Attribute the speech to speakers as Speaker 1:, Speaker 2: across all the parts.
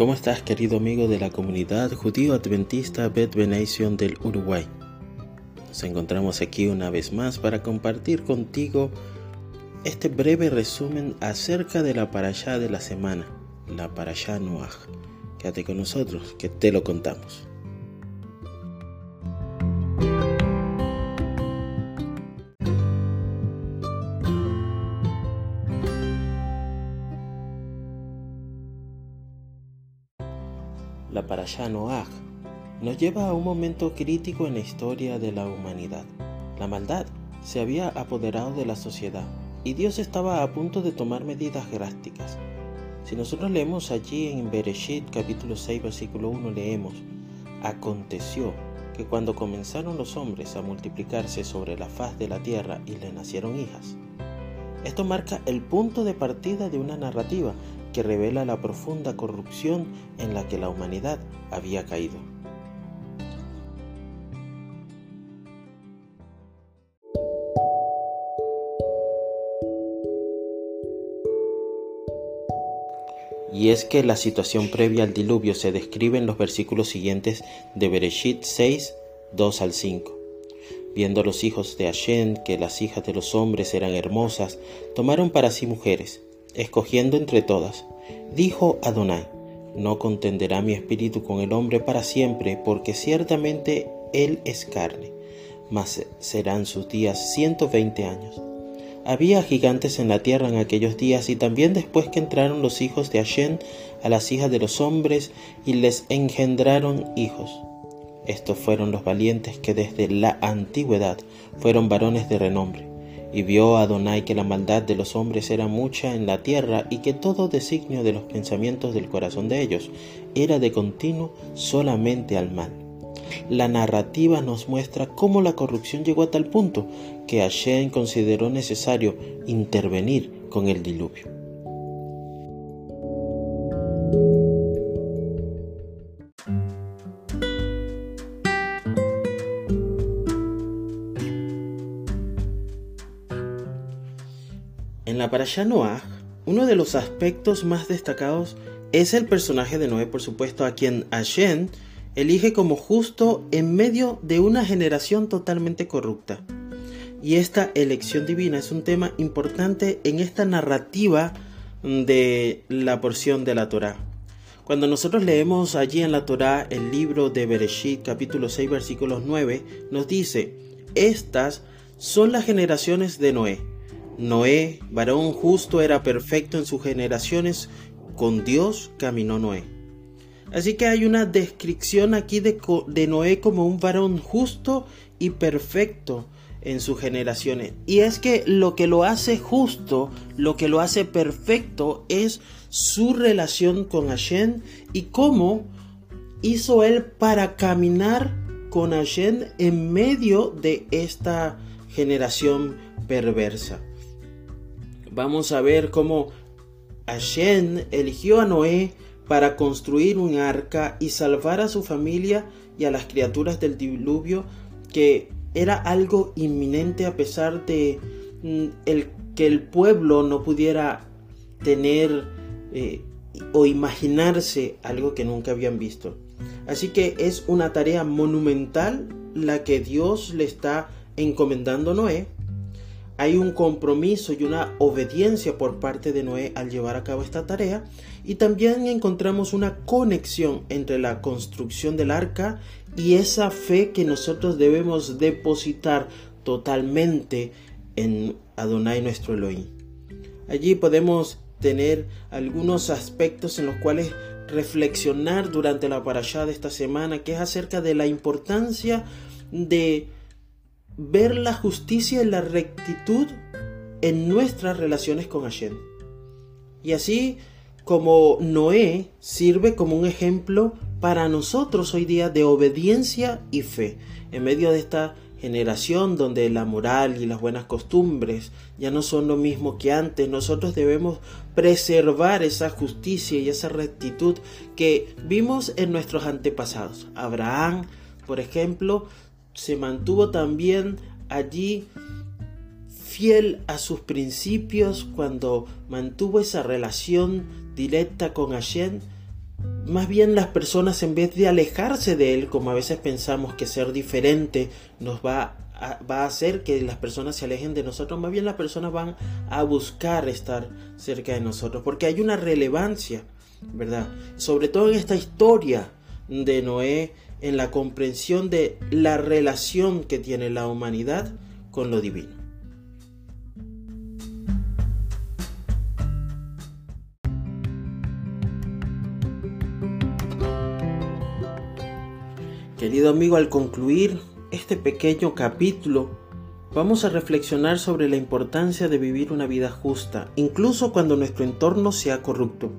Speaker 1: ¿Cómo estás querido amigo de la comunidad judío adventista Bet Benation del Uruguay? Nos encontramos aquí una vez más para compartir contigo este breve resumen acerca de la parashá de la semana, la parashá Noach. Quédate con nosotros que te lo contamos. La parashá Noach nos lleva a un momento crítico en la historia de la humanidad. La maldad se había apoderado de la sociedad y Dios estaba a punto de tomar medidas drásticas. Si nosotros leemos allí en Bereshit capítulo 6 versículo 1 leemos, aconteció que cuando comenzaron los hombres a multiplicarse sobre la faz de la tierra y le nacieron hijas. Esto marca el punto de partida de una narrativa que revela la profunda corrupción en la que la humanidad había caído. Y es que la situación previa al diluvio se describe en los versículos siguientes de Bereshit 6, 2 al 5. Viendo los hijos de Hashem que las hijas de los hombres eran hermosas, tomaron para sí mujeres escogiendo entre todas, dijo Adonai, no contenderá mi espíritu con el hombre para siempre, porque ciertamente él es carne, mas serán sus días ciento veinte años. Había gigantes en la tierra en aquellos días y también después que entraron los hijos de Hashem a las hijas de los hombres y les engendraron hijos. Estos fueron los valientes que desde la antigüedad fueron varones de renombre y vio Adonai que la maldad de los hombres era mucha en la tierra y que todo designio de los pensamientos del corazón de ellos era de continuo solamente al mal. La narrativa nos muestra cómo la corrupción llegó a tal punto que Hashem consideró necesario intervenir con el diluvio. La Parashá Noah, uno de los aspectos más destacados es el personaje de Noé, por supuesto, a quien Hashem elige como justo en medio de una generación totalmente corrupta. Y esta elección divina es un tema importante en esta narrativa de la porción de la Torá. Cuando nosotros leemos allí en la Torá el libro de Bereshit, capítulo 6, versículos 9, nos dice, estas son las generaciones de Noé. Noé, varón justo, era perfecto en sus generaciones, con Dios caminó Noé. Así que hay una descripción aquí de, Noé como un varón justo y perfecto en sus generaciones. Y es que lo que lo hace justo, lo que lo hace perfecto es su relación con Hashem y cómo hizo él para caminar con Hashem en medio de esta generación perversa vamos a ver cómo Hashem eligió a Noé para construir un arca y salvar a su familia y a las criaturas del diluvio, que era algo inminente a pesar de mm, que el pueblo no pudiera tener eh, o imaginarse algo que nunca habían visto. Así que es una tarea monumental la que Dios le está encomendando a Noé hay un compromiso y una obediencia por parte de Noé al llevar a cabo esta tarea y también encontramos una conexión entre la construcción del arca y esa fe que nosotros debemos depositar totalmente en Adonai nuestro Elohim. Allí podemos tener algunos aspectos en los cuales reflexionar durante la parashá de esta semana, que es acerca de la importancia de ver la justicia y la rectitud en nuestras relaciones con Hashem. Y así como Noé sirve como un ejemplo para nosotros hoy día de obediencia y fe en medio de esta generación donde la moral y las buenas costumbres ya no son lo mismo que antes, nosotros debemos preservar esa justicia y esa rectitud que vimos en nuestros antepasados. Abraham, por ejemplo, se mantuvo también allí fiel a sus principios cuando mantuvo esa relación directa con Hashem, más bien las personas en vez de alejarse de él, como a veces pensamos que ser diferente nos va a, va a hacer que las personas se alejen de nosotros, más bien las personas van a buscar estar cerca de nosotros, porque hay una relevancia, ¿verdad? Sobre todo en esta historia de Noé, en la comprensión de la relación que tiene la humanidad con lo divino. Querido amigo, al concluir este pequeño capítulo, vamos a reflexionar sobre la importancia de vivir una vida justa, incluso cuando nuestro entorno sea corrupto.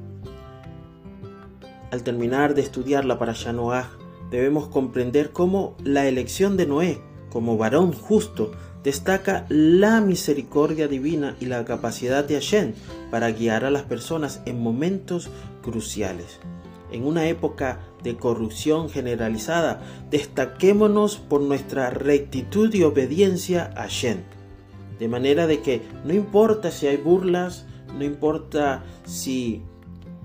Speaker 1: Al terminar de estudiar la Parashá Noah, debemos comprender cómo la elección de Noé como varón justo destaca la misericordia divina y la capacidad de Hashem para guiar a las personas en momentos cruciales en una época de corrupción generalizada, destaquémonos por nuestra rectitud y obediencia a Shen. De manera de que no importa si hay burlas, no importa si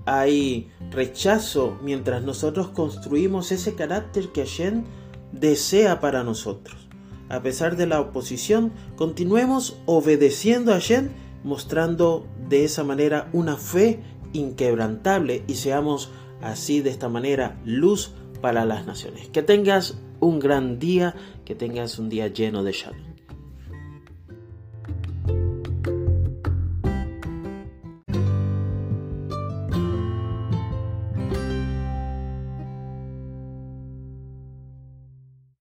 Speaker 1: hay rechazo, mientras nosotros construimos ese carácter que Shen desea para nosotros. A pesar de la oposición, continuemos obedeciendo a Shen, mostrando de esa manera una fe inquebrantable y seamos así de esta manera luz para las naciones. Que tengas un gran día, que tengas un día lleno de shalom.